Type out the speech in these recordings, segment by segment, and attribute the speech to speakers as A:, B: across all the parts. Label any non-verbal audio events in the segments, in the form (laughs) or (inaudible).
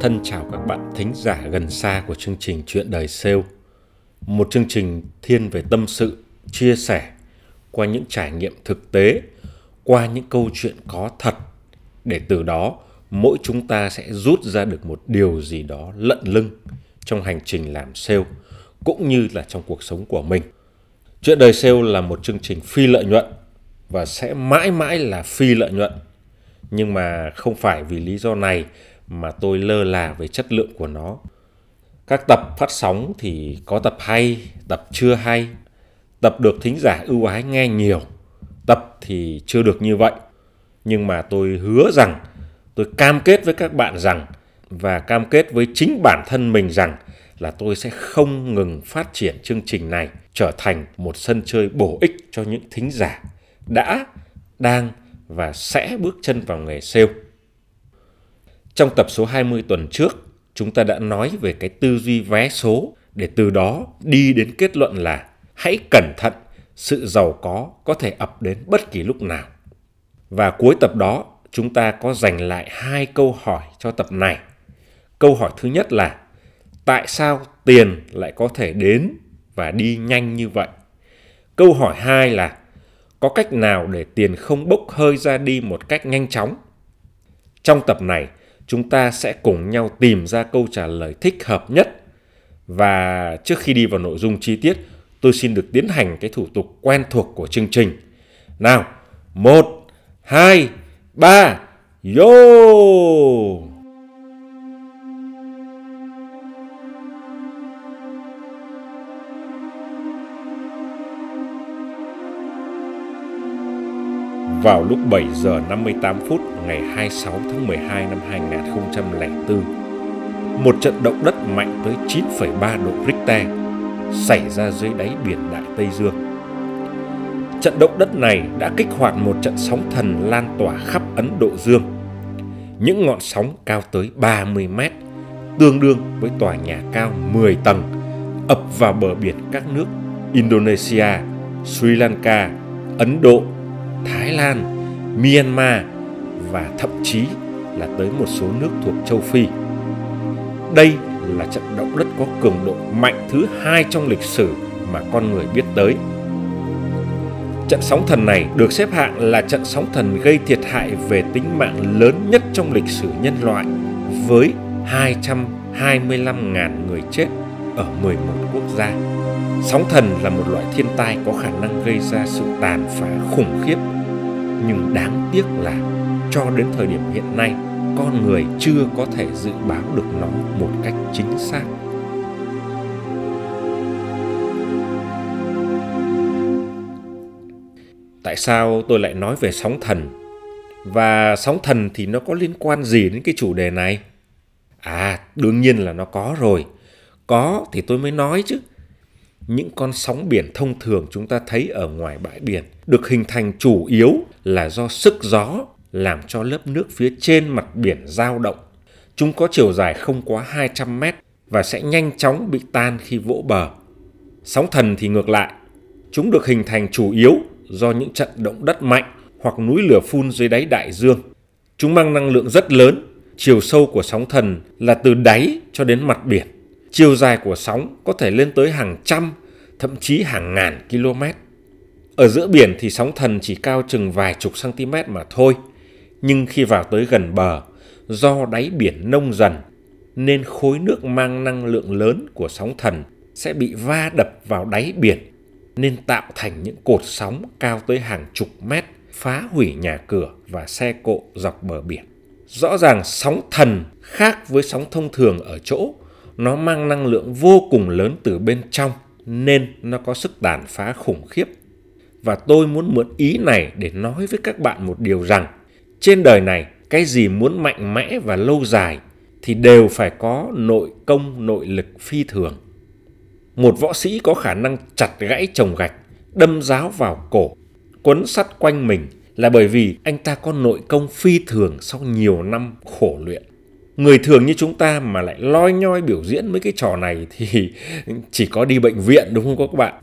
A: Thân chào các bạn thính giả gần xa của chương trình Chuyện đời sale. Một chương trình thiên về tâm sự, chia sẻ qua những trải nghiệm thực tế, qua những câu chuyện có thật để từ đó mỗi chúng ta sẽ rút ra được một điều gì đó lận lưng trong hành trình làm sale cũng như là trong cuộc sống của mình. Chuyện đời sale là một chương trình phi lợi nhuận và sẽ mãi mãi là phi lợi nhuận. Nhưng mà không phải vì lý do này mà tôi lơ là về chất lượng của nó. Các tập phát sóng thì có tập hay, tập chưa hay, tập được thính giả ưu ái nghe nhiều, tập thì chưa được như vậy. Nhưng mà tôi hứa rằng, tôi cam kết với các bạn rằng và cam kết với chính bản thân mình rằng là tôi sẽ không ngừng phát triển chương trình này trở thành một sân chơi bổ ích cho những thính giả đã, đang và sẽ bước chân vào nghề sale. Trong tập số 20 tuần trước, chúng ta đã nói về cái tư duy vé số để từ đó đi đến kết luận là hãy cẩn thận, sự giàu có có thể ập đến bất kỳ lúc nào. Và cuối tập đó, chúng ta có dành lại hai câu hỏi cho tập này. Câu hỏi thứ nhất là tại sao tiền lại có thể đến và đi nhanh như vậy? Câu hỏi hai là có cách nào để tiền không bốc hơi ra đi một cách nhanh chóng? Trong tập này, chúng ta sẽ cùng nhau tìm ra câu trả lời thích hợp nhất. Và trước khi đi vào nội dung chi tiết, tôi xin được tiến hành cái thủ tục quen thuộc của chương trình. Nào, một, hai, ba, yo vào lúc 7 giờ 58 phút ngày 26 tháng 12 năm 2004. Một trận động đất mạnh tới 9,3 độ Richter xảy ra dưới đáy biển Đại Tây Dương. Trận động đất này đã kích hoạt một trận sóng thần lan tỏa khắp Ấn Độ Dương. Những ngọn sóng cao tới 30 mét, tương đương với tòa nhà cao 10 tầng, ập vào bờ biển các nước Indonesia, Sri Lanka, Ấn Độ, Thái Lan, Myanmar và thậm chí là tới một số nước thuộc châu Phi. Đây là trận động đất có cường độ mạnh thứ hai trong lịch sử mà con người biết tới. Trận sóng thần này được xếp hạng là trận sóng thần gây thiệt hại về tính mạng lớn nhất trong lịch sử nhân loại với 225.000 người chết ở 11 quốc gia. Sóng thần là một loại thiên tai có khả năng gây ra sự tàn phá khủng khiếp. Nhưng đáng tiếc là cho đến thời điểm hiện nay, con người chưa có thể dự báo được nó một cách chính xác. Tại sao tôi lại nói về sóng thần? Và sóng thần thì nó có liên quan gì đến cái chủ đề này? À đương nhiên là nó có rồi. Có thì tôi mới nói chứ những con sóng biển thông thường chúng ta thấy ở ngoài bãi biển được hình thành chủ yếu là do sức gió làm cho lớp nước phía trên mặt biển dao động. Chúng có chiều dài không quá 200 mét và sẽ nhanh chóng bị tan khi vỗ bờ. Sóng thần thì ngược lại, chúng được hình thành chủ yếu do những trận động đất mạnh hoặc núi lửa phun dưới đáy đại dương. Chúng mang năng lượng rất lớn, chiều sâu của sóng thần là từ đáy cho đến mặt biển. Chiều dài của sóng có thể lên tới hàng trăm, thậm chí hàng ngàn km. Ở giữa biển thì sóng thần chỉ cao chừng vài chục cm mà thôi. Nhưng khi vào tới gần bờ, do đáy biển nông dần, nên khối nước mang năng lượng lớn của sóng thần sẽ bị va đập vào đáy biển, nên tạo thành những cột sóng cao tới hàng chục mét, phá hủy nhà cửa và xe cộ dọc bờ biển. Rõ ràng sóng thần khác với sóng thông thường ở chỗ nó mang năng lượng vô cùng lớn từ bên trong nên nó có sức tàn phá khủng khiếp. Và tôi muốn mượn ý này để nói với các bạn một điều rằng trên đời này cái gì muốn mạnh mẽ và lâu dài thì đều phải có nội công nội lực phi thường. Một võ sĩ có khả năng chặt gãy trồng gạch, đâm giáo vào cổ, quấn sắt quanh mình là bởi vì anh ta có nội công phi thường sau nhiều năm khổ luyện. Người thường như chúng ta mà lại loi nhoi biểu diễn mấy cái trò này thì (laughs) chỉ có đi bệnh viện đúng không các bạn?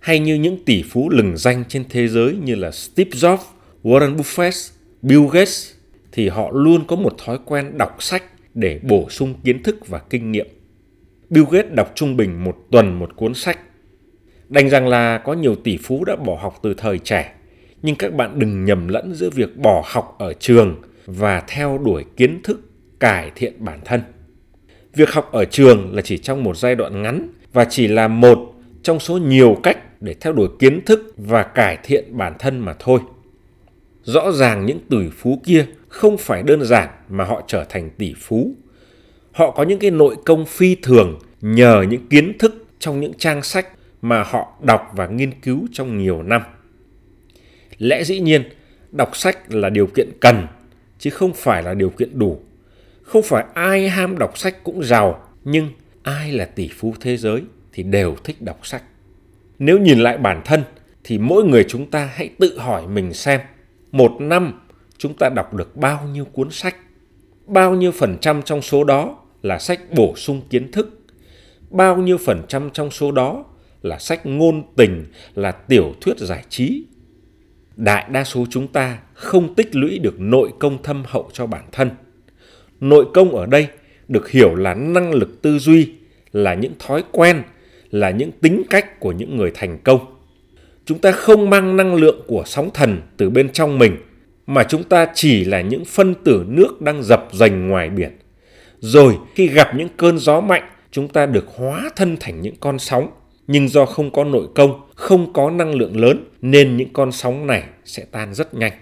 A: Hay như những tỷ phú lừng danh trên thế giới như là Steve Jobs, Warren Buffett, Bill Gates thì họ luôn có một thói quen đọc sách để bổ sung kiến thức và kinh nghiệm. Bill Gates đọc trung bình một tuần một cuốn sách. Đành rằng là có nhiều tỷ phú đã bỏ học từ thời trẻ, nhưng các bạn đừng nhầm lẫn giữa việc bỏ học ở trường và theo đuổi kiến thức cải thiện bản thân. Việc học ở trường là chỉ trong một giai đoạn ngắn và chỉ là một trong số nhiều cách để theo đuổi kiến thức và cải thiện bản thân mà thôi. Rõ ràng những tỷ phú kia không phải đơn giản mà họ trở thành tỷ phú. Họ có những cái nội công phi thường nhờ những kiến thức trong những trang sách mà họ đọc và nghiên cứu trong nhiều năm. Lẽ dĩ nhiên, đọc sách là điều kiện cần chứ không phải là điều kiện đủ. Không phải ai ham đọc sách cũng giàu, nhưng ai là tỷ phú thế giới thì đều thích đọc sách. Nếu nhìn lại bản thân thì mỗi người chúng ta hãy tự hỏi mình xem một năm chúng ta đọc được bao nhiêu cuốn sách? Bao nhiêu phần trăm trong số đó là sách bổ sung kiến thức? Bao nhiêu phần trăm trong số đó là sách ngôn tình là tiểu thuyết giải trí? Đại đa số chúng ta không tích lũy được nội công thâm hậu cho bản thân nội công ở đây được hiểu là năng lực tư duy là những thói quen là những tính cách của những người thành công chúng ta không mang năng lượng của sóng thần từ bên trong mình mà chúng ta chỉ là những phân tử nước đang dập dành ngoài biển. Rồi khi gặp những cơn gió mạnh, chúng ta được hóa thân thành những con sóng. Nhưng do không có nội công, không có năng lượng lớn nên những con sóng này sẽ tan rất nhanh.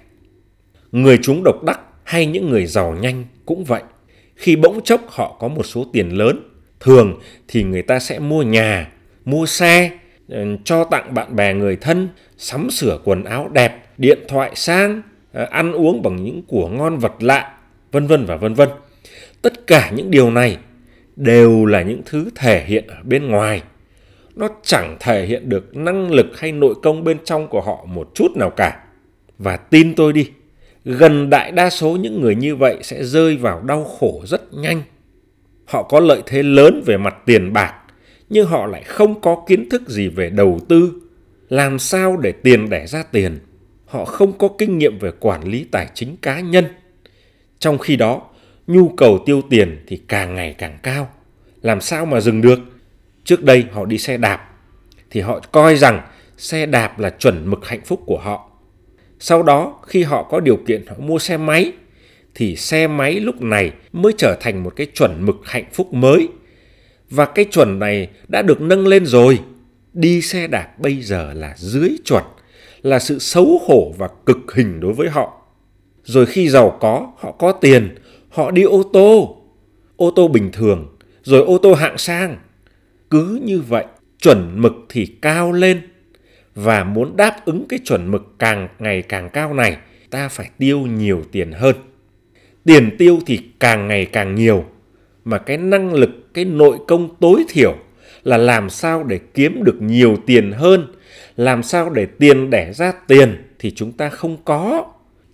A: Người chúng độc đắc hay những người giàu nhanh cũng vậy. Khi bỗng chốc họ có một số tiền lớn, thường thì người ta sẽ mua nhà, mua xe, ừ, cho tặng bạn bè người thân, sắm sửa quần áo đẹp, điện thoại sang, ờ, ăn uống bằng những của ngon vật lạ, vân vân và vân vân. Tất cả những điều này đều là những thứ thể hiện ở bên ngoài. Nó chẳng thể hiện được năng lực hay nội công bên trong của họ một chút nào cả. Và tin tôi đi, gần đại đa số những người như vậy sẽ rơi vào đau khổ rất nhanh. Họ có lợi thế lớn về mặt tiền bạc, nhưng họ lại không có kiến thức gì về đầu tư. Làm sao để tiền đẻ ra tiền? họ không có kinh nghiệm về quản lý tài chính cá nhân. Trong khi đó, nhu cầu tiêu tiền thì càng ngày càng cao. Làm sao mà dừng được? Trước đây họ đi xe đạp thì họ coi rằng xe đạp là chuẩn mực hạnh phúc của họ. Sau đó khi họ có điều kiện họ mua xe máy thì xe máy lúc này mới trở thành một cái chuẩn mực hạnh phúc mới. Và cái chuẩn này đã được nâng lên rồi. Đi xe đạp bây giờ là dưới chuẩn là sự xấu hổ và cực hình đối với họ. Rồi khi giàu có, họ có tiền, họ đi ô tô, ô tô bình thường, rồi ô tô hạng sang. Cứ như vậy, chuẩn mực thì cao lên và muốn đáp ứng cái chuẩn mực càng ngày càng cao này, ta phải tiêu nhiều tiền hơn. Tiền tiêu thì càng ngày càng nhiều, mà cái năng lực, cái nội công tối thiểu là làm sao để kiếm được nhiều tiền hơn làm sao để tiền đẻ ra tiền thì chúng ta không có.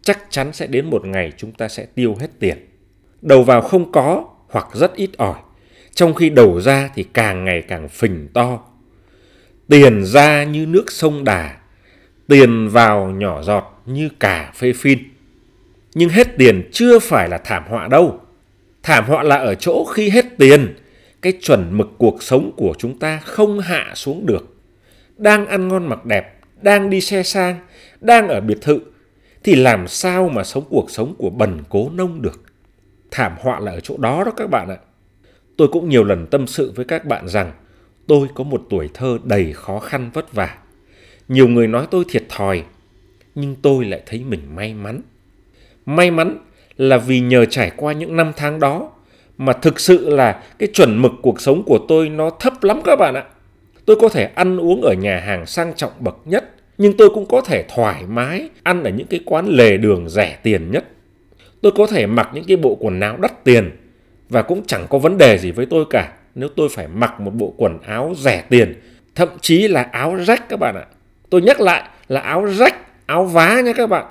A: Chắc chắn sẽ đến một ngày chúng ta sẽ tiêu hết tiền. Đầu vào không có hoặc rất ít ỏi trong khi đầu ra thì càng ngày càng phình to tiền ra như nước sông đà tiền vào nhỏ giọt như cà phê phin nhưng hết tiền chưa phải là thảm họa đâu thảm họa là ở chỗ khi hết tiền cái chuẩn mực cuộc sống của chúng ta không hạ xuống được đang ăn ngon mặc đẹp, đang đi xe sang, đang ở biệt thự, thì làm sao mà sống cuộc sống của bần cố nông được. Thảm họa là ở chỗ đó đó các bạn ạ. Tôi cũng nhiều lần tâm sự với các bạn rằng tôi có một tuổi thơ đầy khó khăn vất vả. Nhiều người nói tôi thiệt thòi, nhưng tôi lại thấy mình may mắn. May mắn là vì nhờ trải qua những năm tháng đó mà thực sự là cái chuẩn mực cuộc sống của tôi nó thấp lắm các bạn ạ. Tôi có thể ăn uống ở nhà hàng sang trọng bậc nhất, nhưng tôi cũng có thể thoải mái ăn ở những cái quán lề đường rẻ tiền nhất. Tôi có thể mặc những cái bộ quần áo đắt tiền và cũng chẳng có vấn đề gì với tôi cả nếu tôi phải mặc một bộ quần áo rẻ tiền, thậm chí là áo rách các bạn ạ. Tôi nhắc lại là áo rách, áo vá nha các bạn.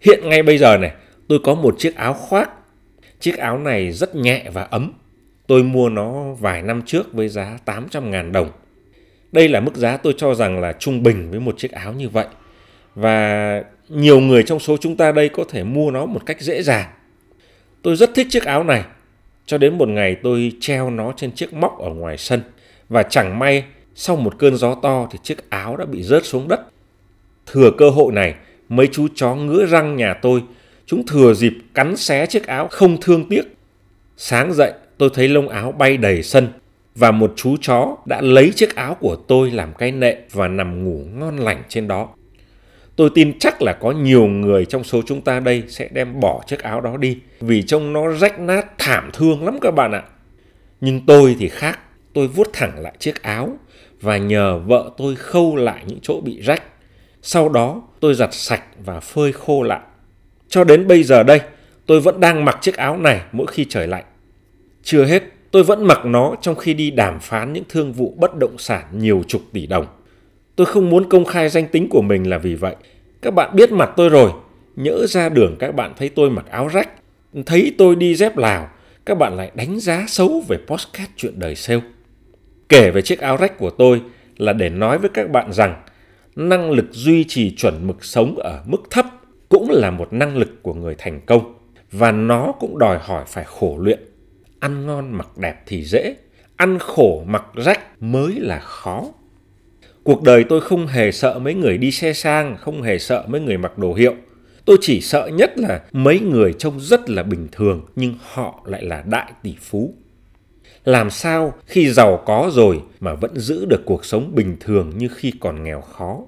A: Hiện ngay bây giờ này, tôi có một chiếc áo khoác. Chiếc áo này rất nhẹ và ấm. Tôi mua nó vài năm trước với giá 800 ngàn đồng. Đây là mức giá tôi cho rằng là trung bình với một chiếc áo như vậy. Và nhiều người trong số chúng ta đây có thể mua nó một cách dễ dàng. Tôi rất thích chiếc áo này. Cho đến một ngày tôi treo nó trên chiếc móc ở ngoài sân. Và chẳng may sau một cơn gió to thì chiếc áo đã bị rớt xuống đất. Thừa cơ hội này, mấy chú chó ngứa răng nhà tôi, chúng thừa dịp cắn xé chiếc áo không thương tiếc. Sáng dậy, tôi thấy lông áo bay đầy sân và một chú chó đã lấy chiếc áo của tôi làm cái nệm và nằm ngủ ngon lành trên đó. Tôi tin chắc là có nhiều người trong số chúng ta đây sẽ đem bỏ chiếc áo đó đi vì trông nó rách nát thảm thương lắm các bạn ạ. Nhưng tôi thì khác, tôi vuốt thẳng lại chiếc áo và nhờ vợ tôi khâu lại những chỗ bị rách. Sau đó tôi giặt sạch và phơi khô lại. Cho đến bây giờ đây, tôi vẫn đang mặc chiếc áo này mỗi khi trời lạnh. Chưa hết, tôi vẫn mặc nó trong khi đi đàm phán những thương vụ bất động sản nhiều chục tỷ đồng. Tôi không muốn công khai danh tính của mình là vì vậy. Các bạn biết mặt tôi rồi, nhỡ ra đường các bạn thấy tôi mặc áo rách, thấy tôi đi dép lào, các bạn lại đánh giá xấu về postcard chuyện đời sale. Kể về chiếc áo rách của tôi là để nói với các bạn rằng năng lực duy trì chuẩn mực sống ở mức thấp cũng là một năng lực của người thành công và nó cũng đòi hỏi phải khổ luyện. Ăn ngon mặc đẹp thì dễ, ăn khổ mặc rách mới là khó. Cuộc đời tôi không hề sợ mấy người đi xe sang, không hề sợ mấy người mặc đồ hiệu. Tôi chỉ sợ nhất là mấy người trông rất là bình thường nhưng họ lại là đại tỷ phú. Làm sao khi giàu có rồi mà vẫn giữ được cuộc sống bình thường như khi còn nghèo khó?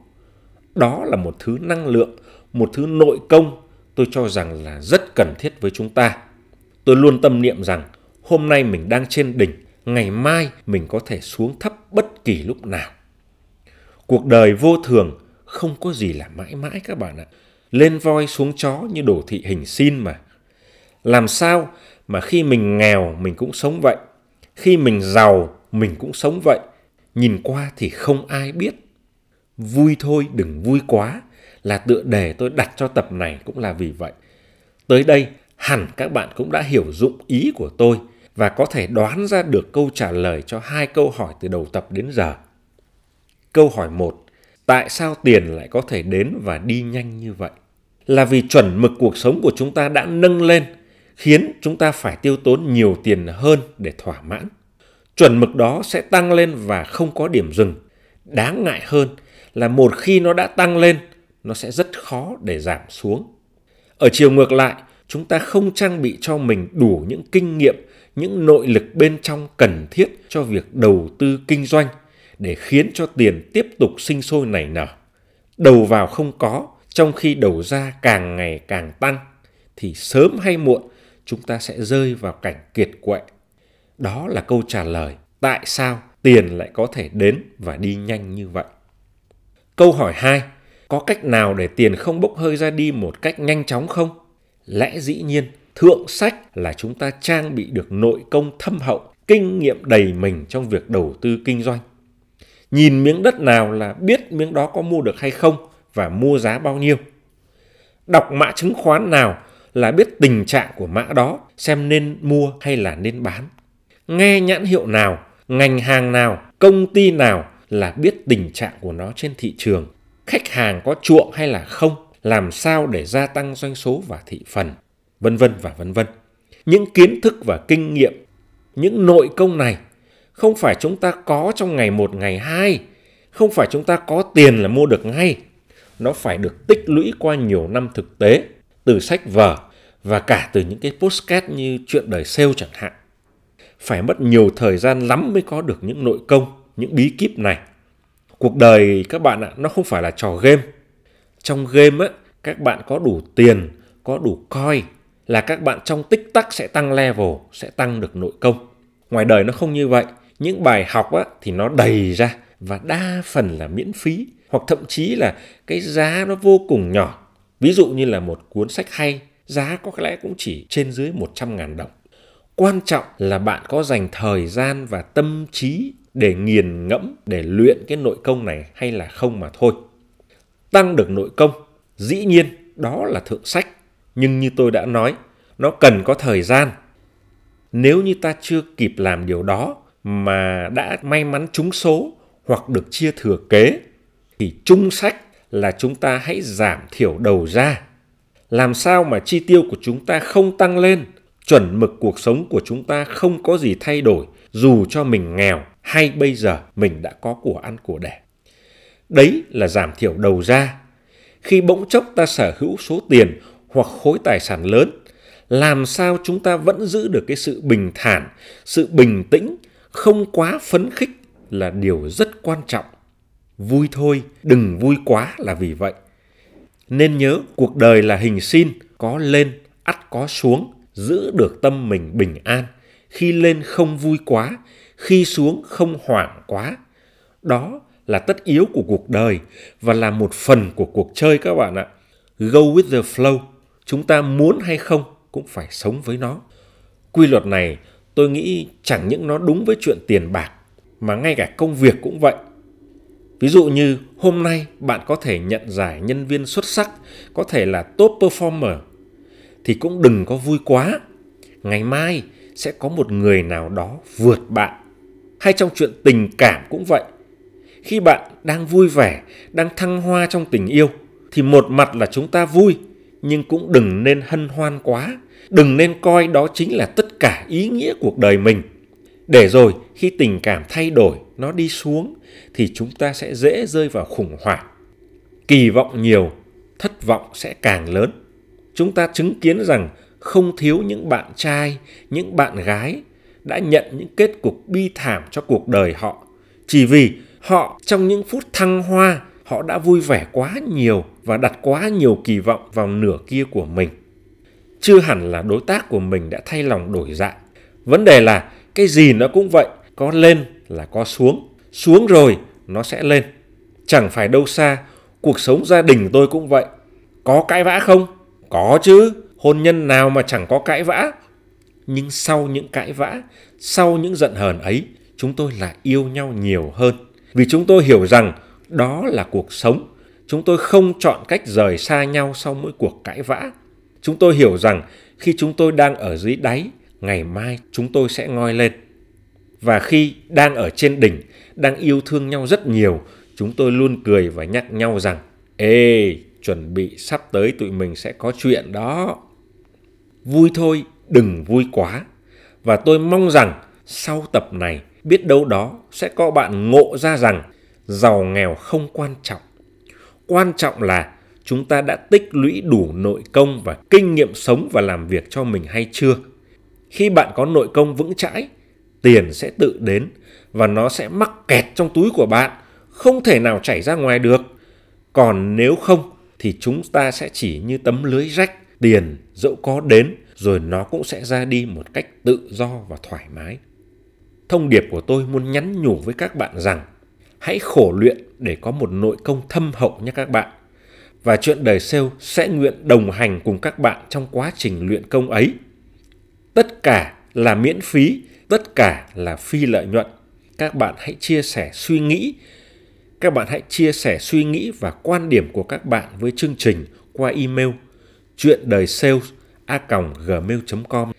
A: Đó là một thứ năng lượng, một thứ nội công tôi cho rằng là rất cần thiết với chúng ta. Tôi luôn tâm niệm rằng hôm nay mình đang trên đỉnh, ngày mai mình có thể xuống thấp bất kỳ lúc nào. Cuộc đời vô thường, không có gì là mãi mãi các bạn ạ. Lên voi xuống chó như đồ thị hình xin mà. Làm sao mà khi mình nghèo mình cũng sống vậy, khi mình giàu mình cũng sống vậy, nhìn qua thì không ai biết. Vui thôi đừng vui quá là tựa đề tôi đặt cho tập này cũng là vì vậy. Tới đây hẳn các bạn cũng đã hiểu dụng ý của tôi và có thể đoán ra được câu trả lời cho hai câu hỏi từ đầu tập đến giờ. Câu hỏi 1. Tại sao tiền lại có thể đến và đi nhanh như vậy? Là vì chuẩn mực cuộc sống của chúng ta đã nâng lên, khiến chúng ta phải tiêu tốn nhiều tiền hơn để thỏa mãn. Chuẩn mực đó sẽ tăng lên và không có điểm dừng. Đáng ngại hơn là một khi nó đã tăng lên, nó sẽ rất khó để giảm xuống. Ở chiều ngược lại, chúng ta không trang bị cho mình đủ những kinh nghiệm, những nội lực bên trong cần thiết cho việc đầu tư kinh doanh để khiến cho tiền tiếp tục sinh sôi nảy nở. Đầu vào không có, trong khi đầu ra càng ngày càng tăng, thì sớm hay muộn chúng ta sẽ rơi vào cảnh kiệt quệ. Đó là câu trả lời tại sao tiền lại có thể đến và đi nhanh như vậy. Câu hỏi 2. Có cách nào để tiền không bốc hơi ra đi một cách nhanh chóng không? Lẽ dĩ nhiên, thượng sách là chúng ta trang bị được nội công thâm hậu, kinh nghiệm đầy mình trong việc đầu tư kinh doanh. Nhìn miếng đất nào là biết miếng đó có mua được hay không và mua giá bao nhiêu. Đọc mã chứng khoán nào là biết tình trạng của mã đó xem nên mua hay là nên bán. Nghe nhãn hiệu nào, ngành hàng nào, công ty nào là biết tình trạng của nó trên thị trường. Khách hàng có chuộng hay là không, làm sao để gia tăng doanh số và thị phần, vân vân và vân vân. Những kiến thức và kinh nghiệm, những nội công này không phải chúng ta có trong ngày một ngày hai, không phải chúng ta có tiền là mua được ngay. Nó phải được tích lũy qua nhiều năm thực tế, từ sách vở và cả từ những cái postcard như chuyện đời sale chẳng hạn. Phải mất nhiều thời gian lắm mới có được những nội công, những bí kíp này. Cuộc đời các bạn ạ, nó không phải là trò game. Trong game á, các bạn có đủ tiền, có đủ coi là các bạn trong tích tắc sẽ tăng level, sẽ tăng được nội công. Ngoài đời nó không như vậy những bài học á, thì nó đầy ra và đa phần là miễn phí hoặc thậm chí là cái giá nó vô cùng nhỏ ví dụ như là một cuốn sách hay giá có lẽ cũng chỉ trên dưới 100 ngàn đồng. Quan trọng là bạn có dành thời gian và tâm trí để nghiền ngẫm, để luyện cái nội công này hay là không mà thôi. Tăng được nội công, dĩ nhiên đó là thượng sách. Nhưng như tôi đã nói, nó cần có thời gian. Nếu như ta chưa kịp làm điều đó mà đã may mắn trúng số hoặc được chia thừa kế, thì chung sách là chúng ta hãy giảm thiểu đầu ra. Làm sao mà chi tiêu của chúng ta không tăng lên, chuẩn mực cuộc sống của chúng ta không có gì thay đổi dù cho mình nghèo hay bây giờ mình đã có của ăn của đẻ. Đấy là giảm thiểu đầu ra. Khi bỗng chốc ta sở hữu số tiền hoặc khối tài sản lớn, làm sao chúng ta vẫn giữ được cái sự bình thản, sự bình tĩnh, không quá phấn khích là điều rất quan trọng. Vui thôi, đừng vui quá là vì vậy. Nên nhớ cuộc đời là hình xin, có lên, ắt có xuống, giữ được tâm mình bình an. Khi lên không vui quá, khi xuống không hoảng quá. Đó là tất yếu của cuộc đời và là một phần của cuộc chơi các bạn ạ. Go with the flow, chúng ta muốn hay không cũng phải sống với nó. Quy luật này tôi nghĩ chẳng những nó đúng với chuyện tiền bạc mà ngay cả công việc cũng vậy. Ví dụ như hôm nay bạn có thể nhận giải nhân viên xuất sắc, có thể là top performer, thì cũng đừng có vui quá. Ngày mai sẽ có một người nào đó vượt bạn. Hay trong chuyện tình cảm cũng vậy. Khi bạn đang vui vẻ, đang thăng hoa trong tình yêu, thì một mặt là chúng ta vui, nhưng cũng đừng nên hân hoan quá. Đừng nên coi đó chính là tất cả ý nghĩa cuộc đời mình. Để rồi khi tình cảm thay đổi, nó đi xuống, thì chúng ta sẽ dễ rơi vào khủng hoảng. Kỳ vọng nhiều, thất vọng sẽ càng lớn. Chúng ta chứng kiến rằng không thiếu những bạn trai, những bạn gái đã nhận những kết cục bi thảm cho cuộc đời họ chỉ vì họ trong những phút thăng hoa họ đã vui vẻ quá nhiều và đặt quá nhiều kỳ vọng vào nửa kia của mình. Chưa hẳn là đối tác của mình đã thay lòng đổi dạ. Vấn đề là cái gì nó cũng vậy, có lên là có xuống xuống rồi nó sẽ lên. Chẳng phải đâu xa, cuộc sống gia đình tôi cũng vậy. Có cãi vã không? Có chứ, hôn nhân nào mà chẳng có cãi vã. Nhưng sau những cãi vã, sau những giận hờn ấy, chúng tôi lại yêu nhau nhiều hơn. Vì chúng tôi hiểu rằng đó là cuộc sống. Chúng tôi không chọn cách rời xa nhau sau mỗi cuộc cãi vã. Chúng tôi hiểu rằng khi chúng tôi đang ở dưới đáy, ngày mai chúng tôi sẽ ngoi lên. Và khi đang ở trên đỉnh, đang yêu thương nhau rất nhiều, chúng tôi luôn cười và nhắc nhau rằng, ê, chuẩn bị sắp tới tụi mình sẽ có chuyện đó. Vui thôi, đừng vui quá. Và tôi mong rằng sau tập này, biết đâu đó sẽ có bạn ngộ ra rằng giàu nghèo không quan trọng. Quan trọng là chúng ta đã tích lũy đủ nội công và kinh nghiệm sống và làm việc cho mình hay chưa. Khi bạn có nội công vững chãi, tiền sẽ tự đến và nó sẽ mắc kẹt trong túi của bạn, không thể nào chảy ra ngoài được. Còn nếu không thì chúng ta sẽ chỉ như tấm lưới rách, tiền dẫu có đến rồi nó cũng sẽ ra đi một cách tự do và thoải mái. Thông điệp của tôi muốn nhắn nhủ với các bạn rằng hãy khổ luyện để có một nội công thâm hậu nhé các bạn. Và chuyện đời sale sẽ nguyện đồng hành cùng các bạn trong quá trình luyện công ấy. Tất cả là miễn phí, tất cả là phi lợi nhuận. Các bạn hãy chia sẻ suy nghĩ, các bạn hãy chia sẻ suy nghĩ và quan điểm của các bạn với chương trình qua email chuyện đời sales a gmail.com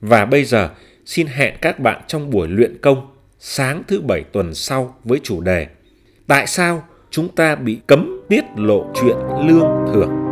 A: và bây giờ xin hẹn các bạn trong buổi luyện công sáng thứ bảy tuần sau với chủ đề Tại sao chúng ta bị cấm tiết lộ chuyện lương thưởng?